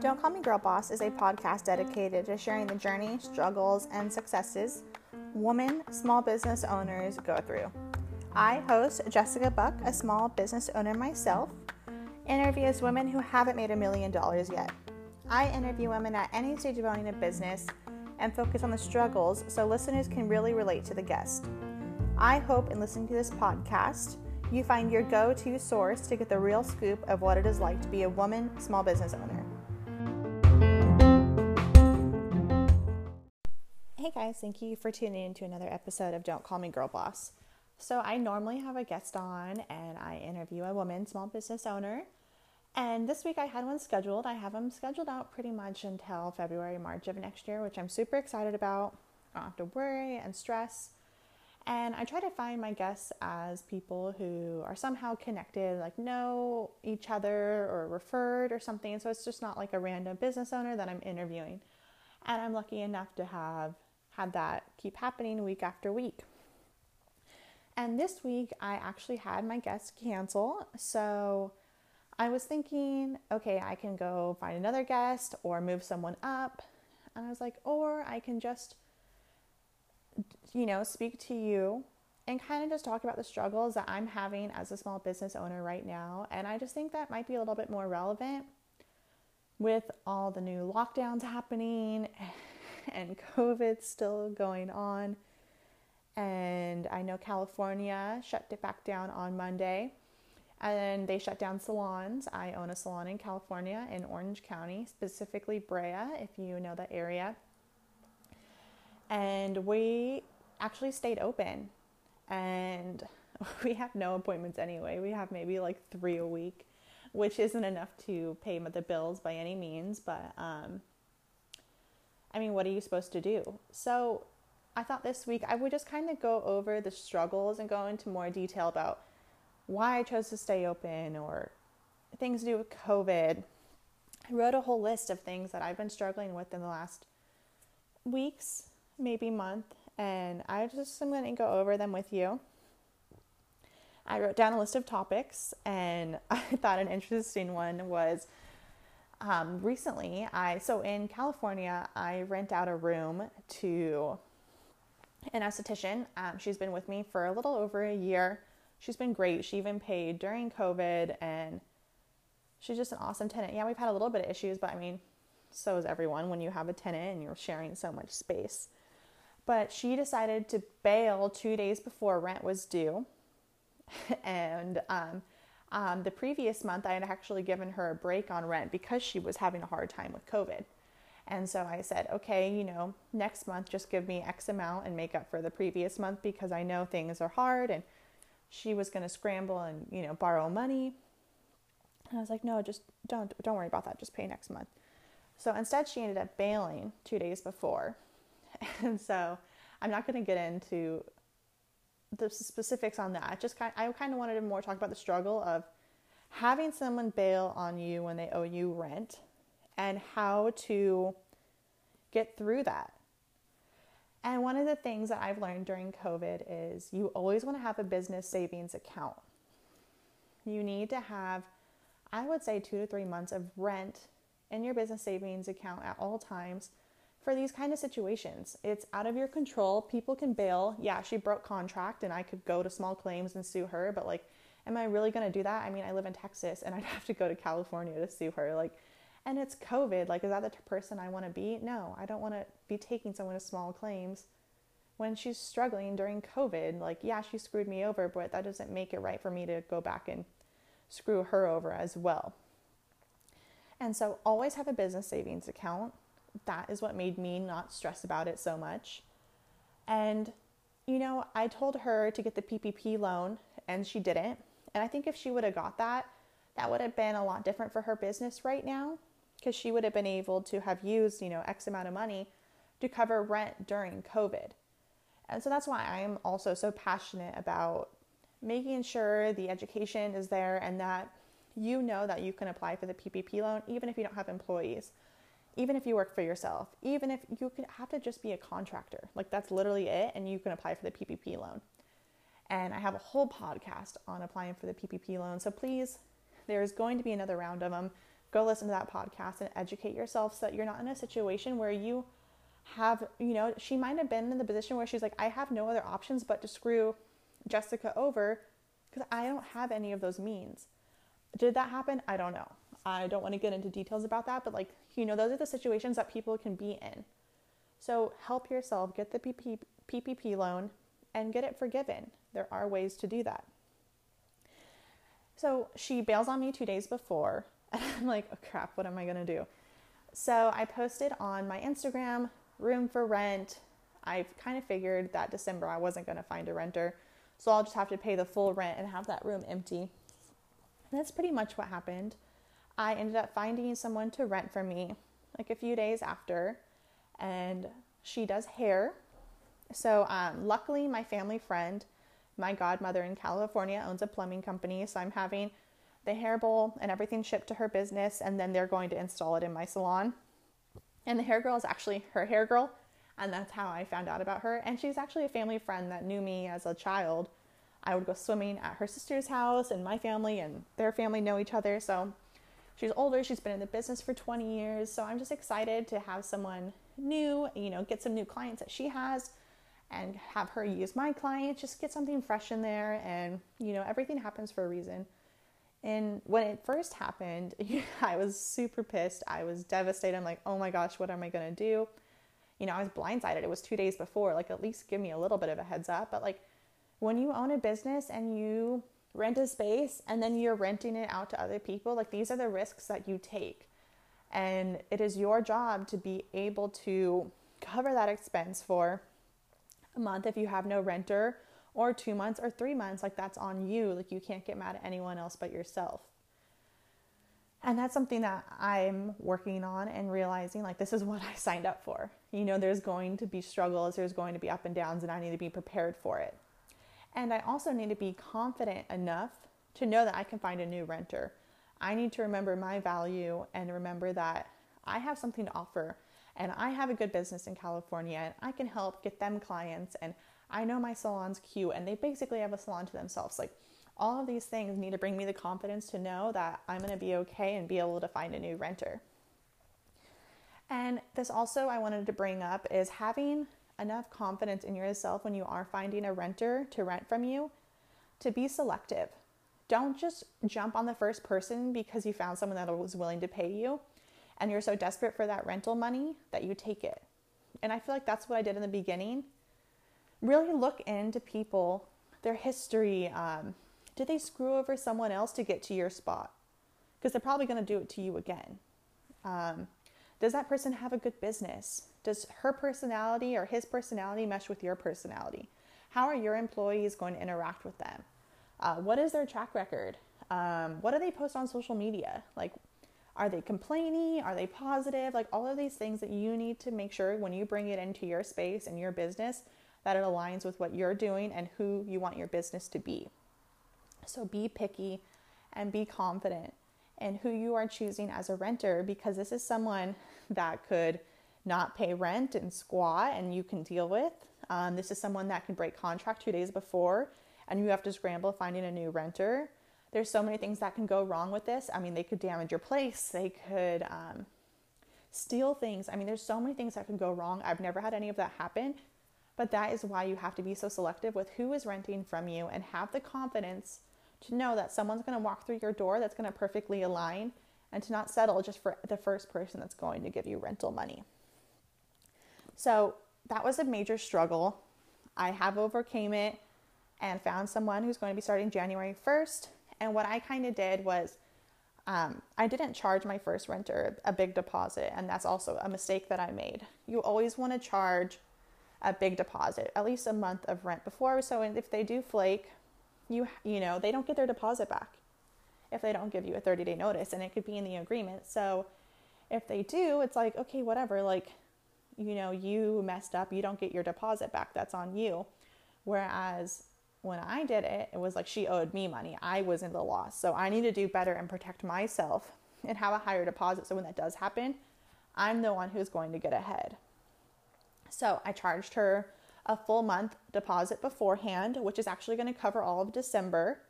Don't Call Me Girl Boss is a podcast dedicated to sharing the journey, struggles, and successes women small business owners go through. I host Jessica Buck, a small business owner myself, interviews women who haven't made a million dollars yet. I interview women at any stage of owning a business and focus on the struggles so listeners can really relate to the guest. I hope in listening to this podcast, you find your go to source to get the real scoop of what it is like to be a woman small business owner. Hey guys, thank you for tuning in to another episode of Don't Call Me Girl Boss. So, I normally have a guest on and I interview a woman small business owner. And this week I had one scheduled. I have them scheduled out pretty much until February, March of next year, which I'm super excited about. I don't have to worry and stress. And I try to find my guests as people who are somehow connected, like know each other or referred or something. So it's just not like a random business owner that I'm interviewing. And I'm lucky enough to have had that keep happening week after week. And this week I actually had my guest cancel. So I was thinking, okay, I can go find another guest or move someone up. And I was like, or I can just you know, speak to you and kind of just talk about the struggles that I'm having as a small business owner right now. And I just think that might be a little bit more relevant with all the new lockdowns happening and COVID still going on. And I know California shut it back down on Monday and they shut down salons. I own a salon in California in Orange County, specifically Brea, if you know that area. And we actually stayed open and we have no appointments anyway. We have maybe like three a week, which isn't enough to pay the bills by any means. But um, I mean, what are you supposed to do? So I thought this week I would just kind of go over the struggles and go into more detail about why I chose to stay open or things to do with COVID. I wrote a whole list of things that I've been struggling with in the last weeks, maybe month, and I just am going to go over them with you. I wrote down a list of topics, and I thought an interesting one was um, recently. I so in California, I rent out a room to an esthetician. Um, she's been with me for a little over a year. She's been great. She even paid during COVID, and she's just an awesome tenant. Yeah, we've had a little bit of issues, but I mean, so is everyone when you have a tenant and you're sharing so much space. But she decided to bail two days before rent was due. and um, um, the previous month, I had actually given her a break on rent because she was having a hard time with COVID. And so I said, okay, you know, next month just give me X amount and make up for the previous month because I know things are hard. And she was going to scramble and, you know, borrow money. And I was like, no, just don't, don't worry about that. Just pay next month. So instead, she ended up bailing two days before. And so I'm not going to get into the specifics on that. Just kind I kind of wanted to more talk about the struggle of having someone bail on you when they owe you rent and how to get through that. And one of the things that I've learned during COVID is you always want to have a business savings account. You need to have, I would say, two to three months of rent in your business savings account at all times for these kind of situations. It's out of your control. People can bail. Yeah, she broke contract and I could go to small claims and sue her, but like am I really going to do that? I mean, I live in Texas and I'd have to go to California to sue her. Like and it's COVID. Like is that the person I want to be? No, I don't want to be taking someone to small claims when she's struggling during COVID. Like yeah, she screwed me over, but that doesn't make it right for me to go back and screw her over as well. And so always have a business savings account that is what made me not stress about it so much. And, you know, I told her to get the PPP loan and she didn't. And I think if she would have got that, that would have been a lot different for her business right now because she would have been able to have used, you know, X amount of money to cover rent during COVID. And so that's why I am also so passionate about making sure the education is there and that you know that you can apply for the PPP loan even if you don't have employees even if you work for yourself, even if you could have to just be a contractor, like that's literally it, and you can apply for the PPP loan. And I have a whole podcast on applying for the PPP loan. So please, there's going to be another round of them. Go listen to that podcast and educate yourself so that you're not in a situation where you have, you know, she might have been in the position where she's like, I have no other options but to screw Jessica over because I don't have any of those means. Did that happen? I don't know. I don't want to get into details about that, but like, you know, those are the situations that people can be in. So help yourself, get the PPP loan, and get it forgiven. There are ways to do that. So she bails on me two days before, and I'm like, oh crap, what am I gonna do? So I posted on my Instagram, room for rent. I kind of figured that December I wasn't gonna find a renter, so I'll just have to pay the full rent and have that room empty. And that's pretty much what happened. I ended up finding someone to rent for me like a few days after, and she does hair. So, um, luckily, my family friend, my godmother in California, owns a plumbing company. So, I'm having the hair bowl and everything shipped to her business, and then they're going to install it in my salon. And the hair girl is actually her hair girl, and that's how I found out about her. And she's actually a family friend that knew me as a child. I would go swimming at her sister's house, and my family and their family know each other. So, she's older, she's been in the business for 20 years. So I'm just excited to have someone new, you know, get some new clients that she has and have her use my clients, just get something fresh in there. And, you know, everything happens for a reason. And when it first happened, I was super pissed. I was devastated. I'm like, oh my gosh, what am I going to do? You know, I was blindsided. It was two days before. Like, at least give me a little bit of a heads up. But, like, when you own a business and you rent a space and then you're renting it out to other people. Like these are the risks that you take. And it is your job to be able to cover that expense for a month if you have no renter, or two months, or three months. Like that's on you. Like you can't get mad at anyone else but yourself. And that's something that I'm working on and realizing like this is what I signed up for. You know, there's going to be struggles, there's going to be up and downs, and I need to be prepared for it. And I also need to be confident enough to know that I can find a new renter. I need to remember my value and remember that I have something to offer and I have a good business in California and I can help get them clients and I know my salon's cute and they basically have a salon to themselves. Like all of these things need to bring me the confidence to know that I'm going to be okay and be able to find a new renter. And this also I wanted to bring up is having enough confidence in yourself when you are finding a renter to rent from you to be selective. Don't just jump on the first person because you found someone that was willing to pay you and you're so desperate for that rental money that you take it. And I feel like that's what I did in the beginning. Really look into people, their history. Um, did they screw over someone else to get to your spot? Because they're probably going to do it to you again. Um, does that person have a good business? Does her personality or his personality mesh with your personality? How are your employees going to interact with them? Uh, what is their track record? Um, what do they post on social media? Like, are they complaining? Are they positive? Like, all of these things that you need to make sure when you bring it into your space and your business that it aligns with what you're doing and who you want your business to be. So, be picky and be confident in who you are choosing as a renter because this is someone that could not pay rent and squat and you can deal with. Um, this is someone that can break contract two days before and you have to scramble finding a new renter. There's so many things that can go wrong with this. I mean, they could damage your place, they could um, steal things. I mean, there's so many things that can go wrong. I've never had any of that happen, but that is why you have to be so selective with who is renting from you and have the confidence to know that someone's going to walk through your door that's going to perfectly align and to not settle just for the first person that's going to give you rental money. So that was a major struggle. I have overcame it and found someone who's going to be starting January 1st. And what I kind of did was um, I didn't charge my first renter a big deposit, and that's also a mistake that I made. You always want to charge a big deposit, at least a month of rent before. So if they do flake, you you know they don't get their deposit back if they don't give you a 30 day notice, and it could be in the agreement. So if they do, it's like okay, whatever. Like you know, you messed up, you don't get your deposit back. That's on you. Whereas when I did it, it was like she owed me money. I was in the loss. So I need to do better and protect myself and have a higher deposit. So when that does happen, I'm the one who's going to get ahead. So I charged her a full month deposit beforehand, which is actually going to cover all of December.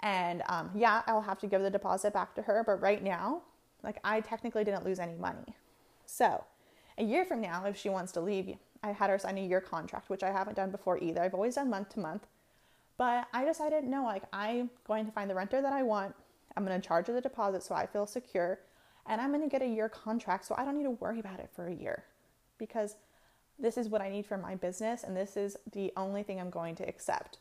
And um, yeah, I'll have to give the deposit back to her, but right now, like I technically didn't lose any money. So, a year from now, if she wants to leave, I had her sign a year contract, which I haven't done before either. I've always done month to month. But I decided no, like I'm going to find the renter that I want. I'm going to charge her the deposit so I feel secure. And I'm going to get a year contract so I don't need to worry about it for a year because this is what I need for my business and this is the only thing I'm going to accept.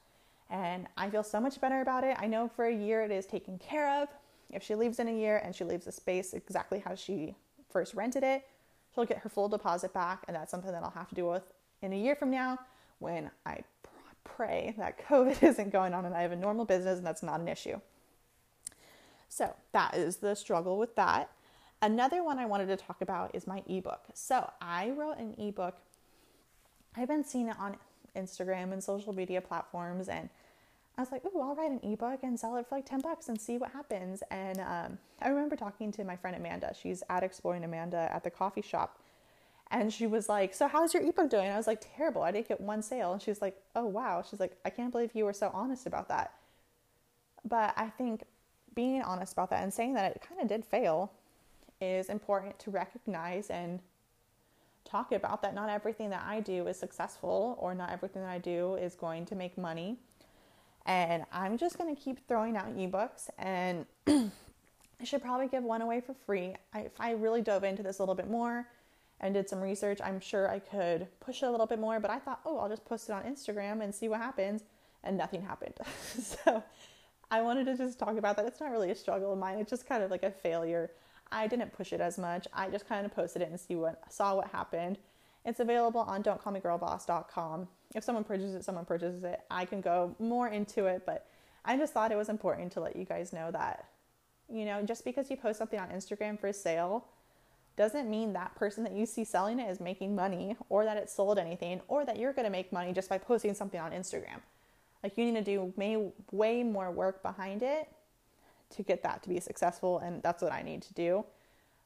And I feel so much better about it. I know for a year it is taken care of. If she leaves in a year and she leaves the space exactly how she first rented it, she'll get her full deposit back. And that's something that I'll have to deal with in a year from now when I pray that COVID isn't going on and I have a normal business and that's not an issue. So that is the struggle with that. Another one I wanted to talk about is my ebook. So I wrote an ebook. I've been seeing it on Instagram and social media platforms, and I was like, "Oh, I'll write an ebook and sell it for like ten bucks and see what happens." And um, I remember talking to my friend Amanda. She's at Exploring Amanda at the coffee shop, and she was like, "So how's your ebook doing?" I was like, "Terrible. I didn't get one sale." And she's like, "Oh wow." She's like, "I can't believe you were so honest about that." But I think being honest about that and saying that it kind of did fail is important to recognize and talk about that not everything that I do is successful or not everything that I do is going to make money. And I'm just going to keep throwing out ebooks and I should probably give one away for free. I, if I really dove into this a little bit more and did some research, I'm sure I could push it a little bit more. But I thought, oh, I'll just post it on Instagram and see what happens. And nothing happened. so I wanted to just talk about that. It's not really a struggle of mine, it's just kind of like a failure I didn't push it as much. I just kind of posted it and see what saw what happened. It's available on don'tcallmegirlboss.com. If someone purchases it, someone purchases it. I can go more into it, but I just thought it was important to let you guys know that, you know, just because you post something on Instagram for sale doesn't mean that person that you see selling it is making money or that it sold anything or that you're going to make money just by posting something on Instagram. Like you need to do may, way more work behind it to get that to be successful and that's what I need to do.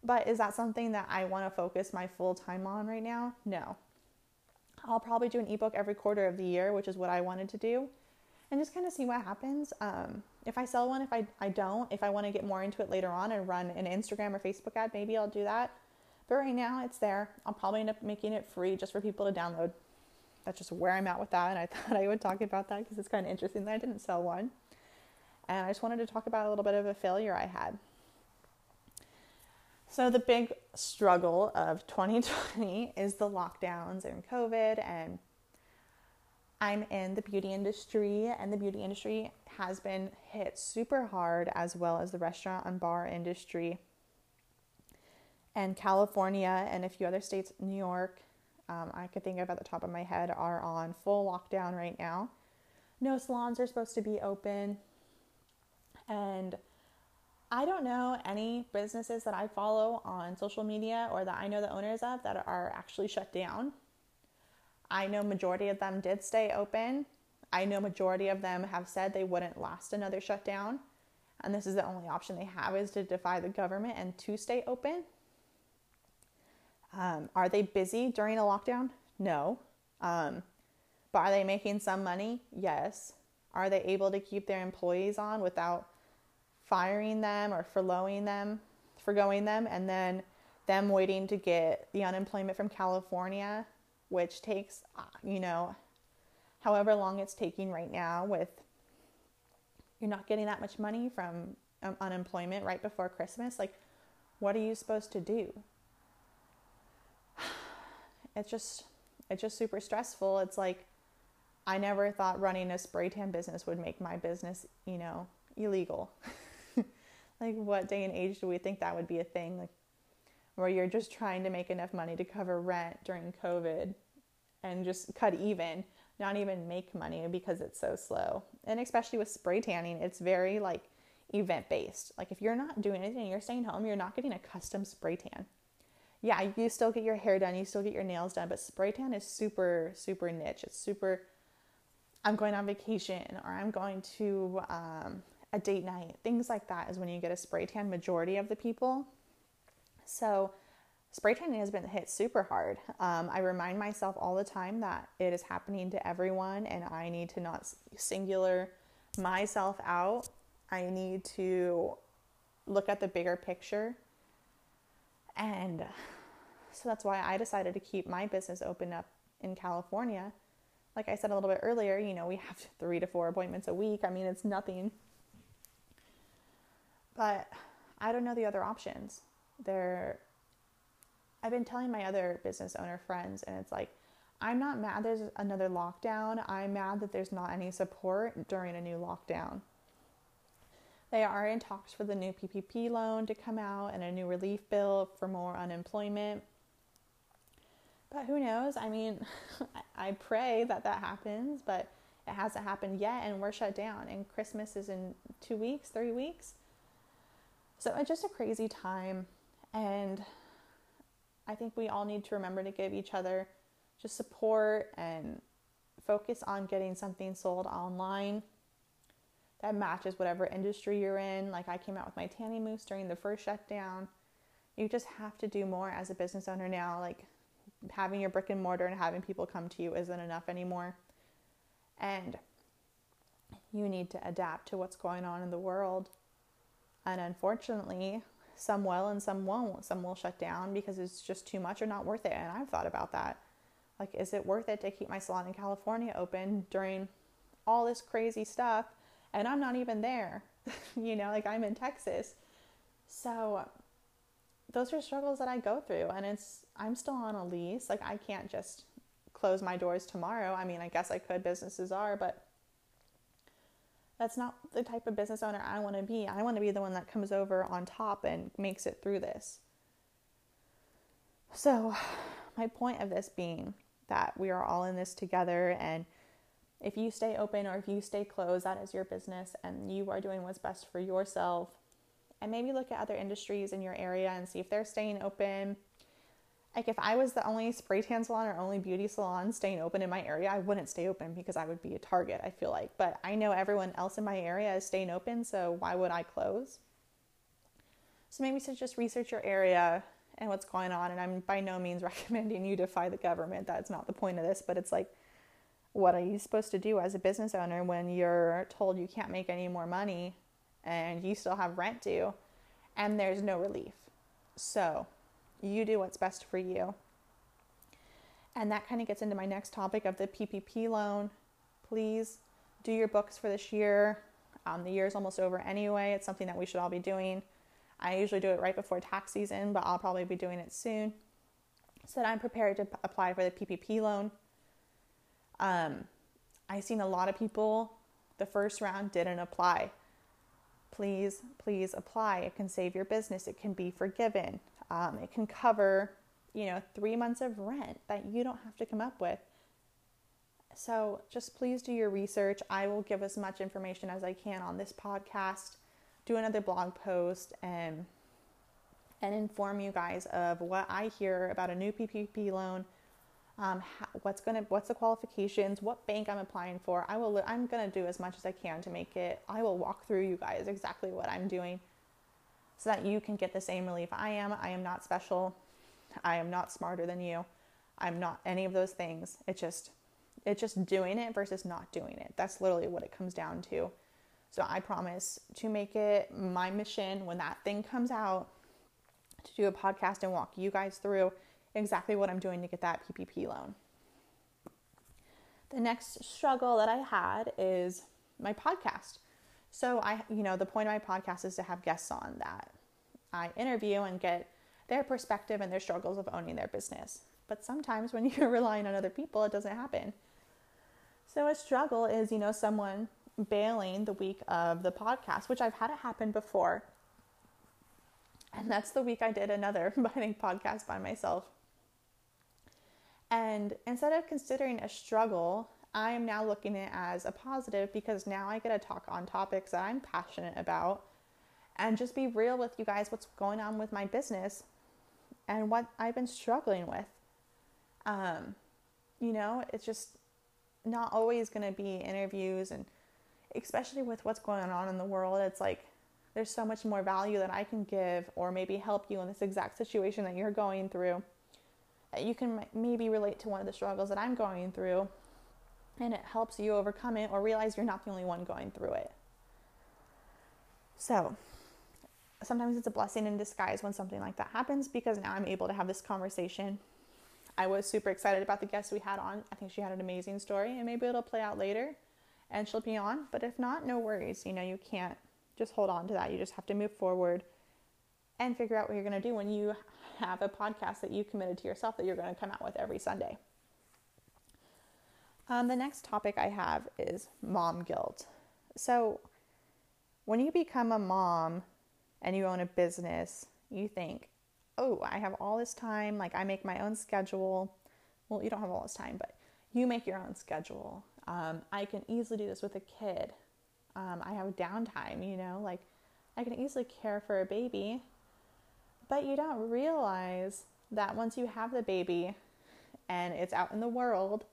But is that something that I want to focus my full time on right now? No. I'll probably do an ebook every quarter of the year, which is what I wanted to do, and just kind of see what happens. Um, if I sell one, if I, I don't, if I want to get more into it later on and run an Instagram or Facebook ad, maybe I'll do that. But right now it's there. I'll probably end up making it free just for people to download. That's just where I'm at with that. And I thought I would talk about that because it's kind of interesting that I didn't sell one and I just wanted to talk about a little bit of a failure I had. So, the big struggle of 2020 is the lockdowns and COVID, and I'm in the beauty industry, and the beauty industry has been hit super hard, as well as the restaurant and bar industry. And California and a few other states, New York, um, I could think of at the top of my head, are on full lockdown right now. No salons are supposed to be open. And I don't know any businesses that I follow on social media or that I know the owners of that are actually shut down. I know majority of them did stay open. I know majority of them have said they wouldn't last another shutdown. And this is the only option they have is to defy the government and to stay open. Um, are they busy during a lockdown? No. Um, but are they making some money? Yes. Are they able to keep their employees on without firing them or furloughing them, forgoing them, and then them waiting to get the unemployment from California, which takes, uh, you know, however long it's taking right now with you're not getting that much money from um, unemployment right before Christmas. Like, what are you supposed to do? It's just, it's just super stressful. It's like, I never thought running a spray tan business would make my business, you know, illegal. like what day and age do we think that would be a thing? Like where you're just trying to make enough money to cover rent during covid and just cut even not even make money because it's so slow. And especially with spray tanning it's very like event based like if you're not doing anything you're staying home you're not getting a custom spray tan. Yeah you still get your hair done you still get your nails done but spray tan is super super niche. It's super i'm going on vacation or i'm going to um, a date night, things like that is when you get a spray tan majority of the people. So spray tanning has been hit super hard. Um, I remind myself all the time that it is happening to everyone, and I need to not singular myself out. I need to look at the bigger picture. And so that's why I decided to keep my business open up in California. Like I said a little bit earlier, you know, we have three to four appointments a week. I mean, it's nothing. But I don't know the other options. There I've been telling my other business owner friends, and it's like, I'm not mad there's another lockdown. I'm mad that there's not any support during a new lockdown. They are in talks for the new PPP loan to come out and a new relief bill for more unemployment. But who knows? I mean, I pray that that happens, but it hasn't happened yet, and we're shut down. And Christmas is in two weeks, three weeks. So it's just a crazy time. And I think we all need to remember to give each other just support and focus on getting something sold online that matches whatever industry you're in. Like I came out with my tanning mousse during the first shutdown. You just have to do more as a business owner now. Like having your brick and mortar and having people come to you isn't enough anymore. And you need to adapt to what's going on in the world. And unfortunately, some will and some won't. Some will shut down because it's just too much or not worth it. And I've thought about that. Like, is it worth it to keep my salon in California open during all this crazy stuff? And I'm not even there. you know, like I'm in Texas. So those are struggles that I go through. And it's, I'm still on a lease. Like, I can't just close my doors tomorrow. I mean, I guess I could, businesses are, but that's not the type of business owner I want to be. I want to be the one that comes over on top and makes it through this. So, my point of this being that we are all in this together and if you stay open or if you stay closed, that is your business and you are doing what's best for yourself. And maybe look at other industries in your area and see if they're staying open like if I was the only spray tan salon or only beauty salon staying open in my area, I wouldn't stay open because I would be a target, I feel like. But I know everyone else in my area is staying open, so why would I close? So maybe to just research your area and what's going on. And I'm by no means recommending you defy the government. That's not the point of this, but it's like, what are you supposed to do as a business owner when you're told you can't make any more money and you still have rent due and there's no relief? So, you do what's best for you. And that kind of gets into my next topic of the PPP loan. Please do your books for this year. Um, the year is almost over anyway. It's something that we should all be doing. I usually do it right before tax season, but I'll probably be doing it soon so that I'm prepared to apply for the PPP loan. Um, I've seen a lot of people the first round didn't apply. Please, please apply. It can save your business, it can be forgiven. Um, it can cover, you know, three months of rent that you don't have to come up with. So just please do your research. I will give as much information as I can on this podcast, do another blog post, and and inform you guys of what I hear about a new PPP loan. Um, how, what's gonna what's the qualifications what bank i'm applying for i will i'm gonna do as much as i can to make it i will walk through you guys exactly what i'm doing so that you can get the same relief I am. I am not special. I am not smarter than you. I'm not any of those things. It's just it's just doing it versus not doing it. That's literally what it comes down to. So I promise to make it my mission when that thing comes out to do a podcast and walk you guys through exactly what I'm doing to get that PPP loan. The next struggle that I had is my podcast. So I, you know, the point of my podcast is to have guests on that I interview and get their perspective and their struggles of owning their business. But sometimes when you're relying on other people, it doesn't happen. So a struggle is, you know, someone bailing the week of the podcast, which I've had it happen before. And that's the week I did another binding podcast by myself. And instead of considering a struggle I am now looking at it as a positive because now I get to talk on topics that I'm passionate about and just be real with you guys what's going on with my business and what I've been struggling with. Um, you know, it's just not always going to be interviews and especially with what's going on in the world, it's like there's so much more value that I can give or maybe help you in this exact situation that you're going through. You can maybe relate to one of the struggles that I'm going through and it helps you overcome it or realize you're not the only one going through it. So, sometimes it's a blessing in disguise when something like that happens because now I'm able to have this conversation. I was super excited about the guest we had on. I think she had an amazing story and maybe it'll play out later and she'll be on. But if not, no worries. You know, you can't just hold on to that. You just have to move forward and figure out what you're going to do when you have a podcast that you committed to yourself that you're going to come out with every Sunday. Um, the next topic I have is mom guilt. So, when you become a mom and you own a business, you think, oh, I have all this time. Like, I make my own schedule. Well, you don't have all this time, but you make your own schedule. Um, I can easily do this with a kid. Um, I have downtime, you know, like I can easily care for a baby. But you don't realize that once you have the baby and it's out in the world,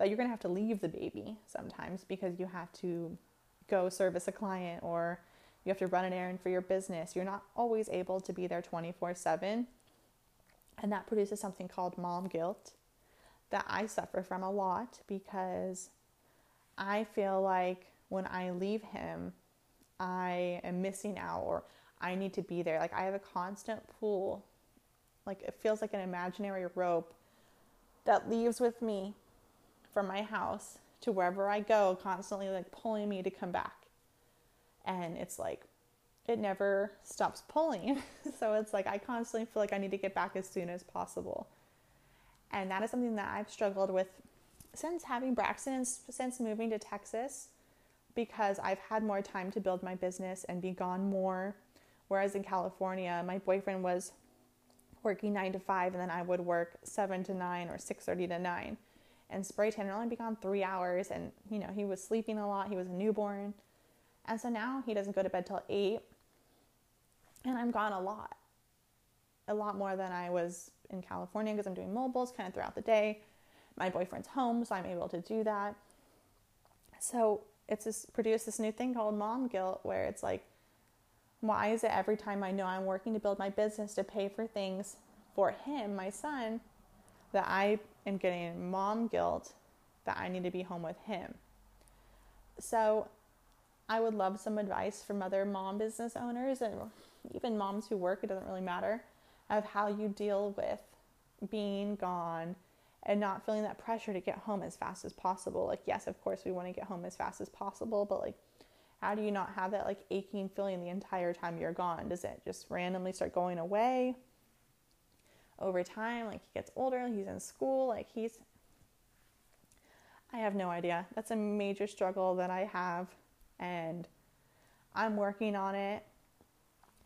that you're going to have to leave the baby sometimes because you have to go service a client or you have to run an errand for your business. You're not always able to be there 24 7. And that produces something called mom guilt that I suffer from a lot because I feel like when I leave him, I am missing out or I need to be there. Like I have a constant pull. Like it feels like an imaginary rope that leaves with me from my house to wherever I go, constantly like pulling me to come back. And it's like it never stops pulling. so it's like I constantly feel like I need to get back as soon as possible. And that is something that I've struggled with since having Braxton and since moving to Texas because I've had more time to build my business and be gone more. Whereas in California, my boyfriend was working nine to five, and then I would work seven to nine or six thirty to nine. And spray tan would only be gone three hours, and you know he was sleeping a lot. He was a newborn, and so now he doesn't go to bed till eight, and I'm gone a lot, a lot more than I was in California because I'm doing mobiles kind of throughout the day. My boyfriend's home, so I'm able to do that. So it's this, produced this new thing called mom guilt where it's like, why is it every time I know I'm working to build my business to pay for things for him, my son, that I am getting mom guilt that I need to be home with him? So I would love some advice from other mom business owners and even moms who work, it doesn't really matter, of how you deal with being gone and not feeling that pressure to get home as fast as possible. Like, yes, of course, we want to get home as fast as possible, but like, how do you not have that like aching feeling the entire time you're gone? Does it just randomly start going away over time? Like, he gets older, he's in school, like, he's. I have no idea. That's a major struggle that I have, and I'm working on it.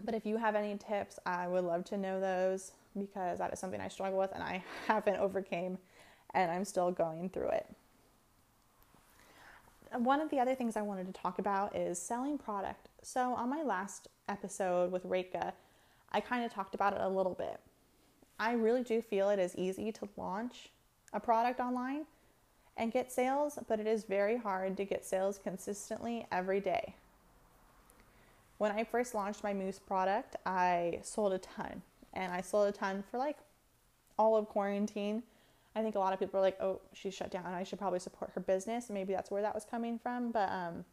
But if you have any tips, I would love to know those because that is something I struggle with and I haven't overcame and I'm still going through it. One of the other things I wanted to talk about is selling product. So on my last episode with Reika, I kind of talked about it a little bit. I really do feel it is easy to launch a product online and get sales, but it is very hard to get sales consistently every day. When I first launched my Mousse product, I sold a ton and I sold a ton for like all of quarantine. I think a lot of people are like, "Oh, she's shut down. I should probably support her business." Maybe that's where that was coming from, but um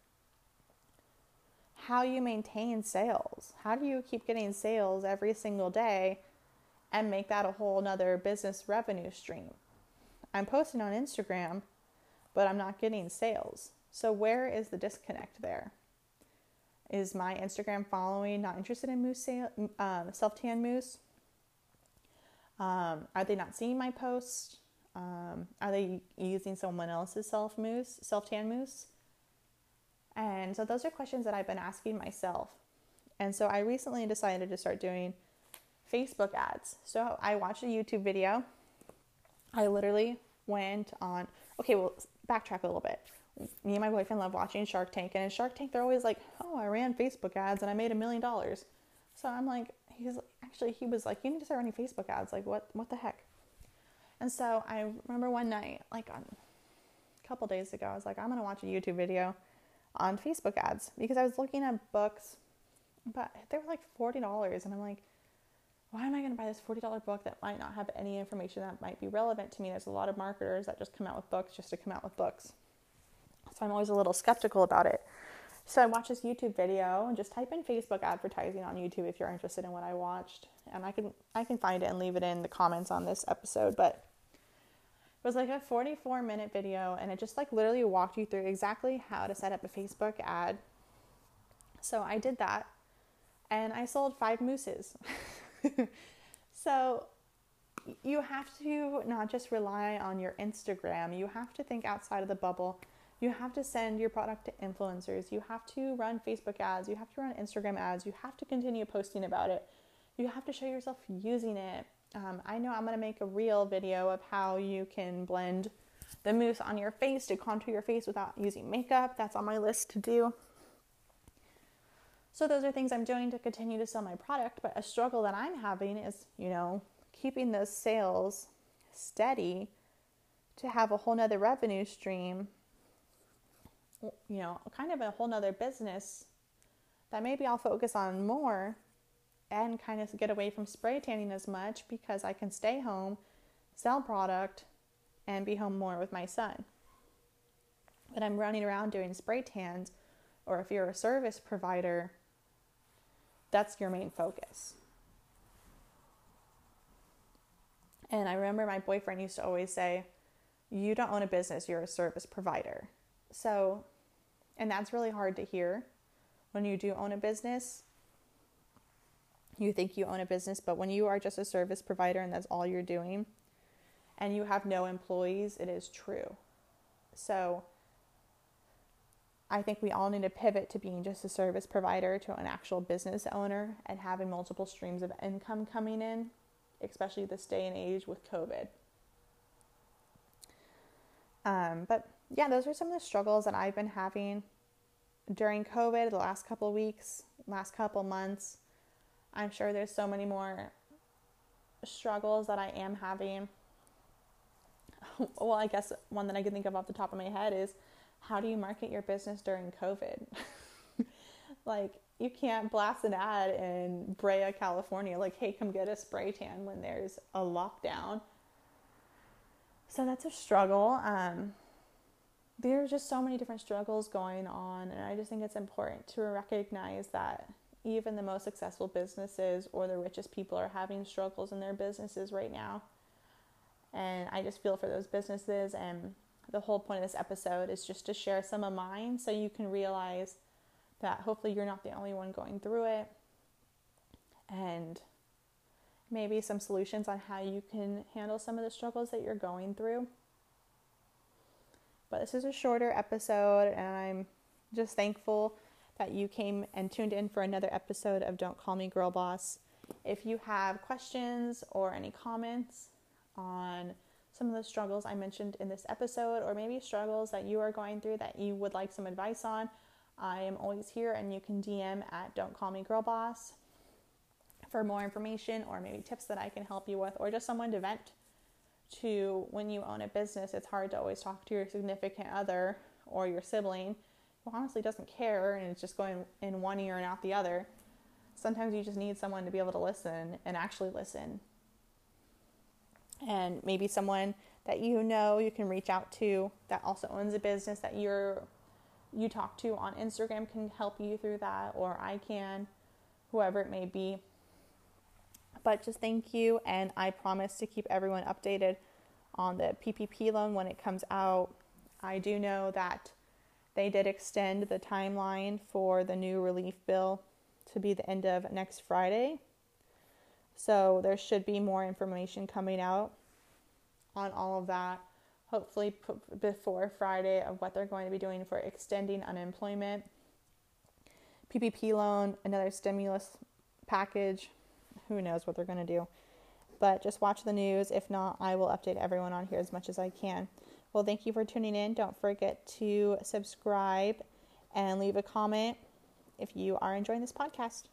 how you maintain sales. How do you keep getting sales every single day and make that a whole nother business revenue stream? I'm posting on Instagram, but I'm not getting sales. So where is the disconnect there? Is my Instagram following not interested in mousse um, self tan mousse? Um, are they not seeing my post? Um, are they using someone else's self mousse, self tan mousse? And so those are questions that I've been asking myself. And so I recently decided to start doing Facebook ads. So I watched a YouTube video. I literally went on, okay, well, backtrack a little bit. Me and my boyfriend love watching Shark Tank, and in Shark Tank, they're always like, oh, I ran Facebook ads and I made a million dollars. So I'm like, he's actually he was like, you need to start running Facebook ads. Like what what the heck? And so I remember one night, like on a couple days ago, I was like, I'm gonna watch a YouTube video on Facebook ads because I was looking at books but they were like $40. And I'm like, why am I going to buy this $40 book that might not have any information that might be relevant to me? There's a lot of marketers that just come out with books just to come out with books. So I'm always a little skeptical about it. So I watched this YouTube video and just type in Facebook advertising on YouTube if you're interested in what I watched. And I can I can find it and leave it in the comments on this episode, but it was like a 44 minute video and it just like literally walked you through exactly how to set up a Facebook ad. So I did that and I sold five mooses. so you have to not just rely on your Instagram, you have to think outside of the bubble. You have to send your product to influencers. You have to run Facebook ads. You have to run Instagram ads. You have to continue posting about it. You have to show yourself using it. Um, I know I'm going to make a real video of how you can blend the mousse on your face to contour your face without using makeup. That's on my list to do. So, those are things I'm doing to continue to sell my product. But a struggle that I'm having is, you know, keeping those sales steady to have a whole nother revenue stream, you know, kind of a whole nother business that maybe I'll focus on more and kind of get away from spray tanning as much because I can stay home, sell product, and be home more with my son. But I'm running around doing spray tans, or if you're a service provider, that's your main focus. And I remember my boyfriend used to always say, You don't own a business, you're a service provider. So, and that's really hard to hear when you do own a business you think you own a business, but when you are just a service provider and that's all you're doing and you have no employees, it is true. So I think we all need to pivot to being just a service provider to an actual business owner and having multiple streams of income coming in, especially this day and age with COVID. Um, but yeah, those are some of the struggles that I've been having during COVID the last couple weeks, last couple months. I'm sure there's so many more struggles that I am having. Well, I guess one that I can think of off the top of my head is how do you market your business during COVID? like, you can't blast an ad in Brea, California, like, hey, come get a spray tan when there's a lockdown. So that's a struggle. Um, there's just so many different struggles going on, and I just think it's important to recognize that even the most successful businesses or the richest people are having struggles in their businesses right now. And I just feel for those businesses. And the whole point of this episode is just to share some of mine so you can realize that hopefully you're not the only one going through it. And maybe some solutions on how you can handle some of the struggles that you're going through. But this is a shorter episode, and I'm just thankful that you came and tuned in for another episode of Don't Call Me Girl Boss. If you have questions or any comments on some of the struggles I mentioned in this episode, or maybe struggles that you are going through that you would like some advice on, I am always here and you can DM at Don't Call Me Girl Boss for more information or maybe tips that I can help you with, or just someone to vent to when you own a business. It's hard to always talk to your significant other or your sibling who honestly doesn't care and it's just going in one ear and out the other. Sometimes you just need someone to be able to listen and actually listen. And maybe someone that you know you can reach out to that also owns a business that you're you talk to on Instagram can help you through that or I can whoever it may be. But just thank you and I promise to keep everyone updated on the PPP loan when it comes out. I do know that they did extend the timeline for the new relief bill to be the end of next Friday. So there should be more information coming out on all of that, hopefully before Friday, of what they're going to be doing for extending unemployment, PPP loan, another stimulus package. Who knows what they're going to do? But just watch the news. If not, I will update everyone on here as much as I can. Well, thank you for tuning in. Don't forget to subscribe and leave a comment if you are enjoying this podcast.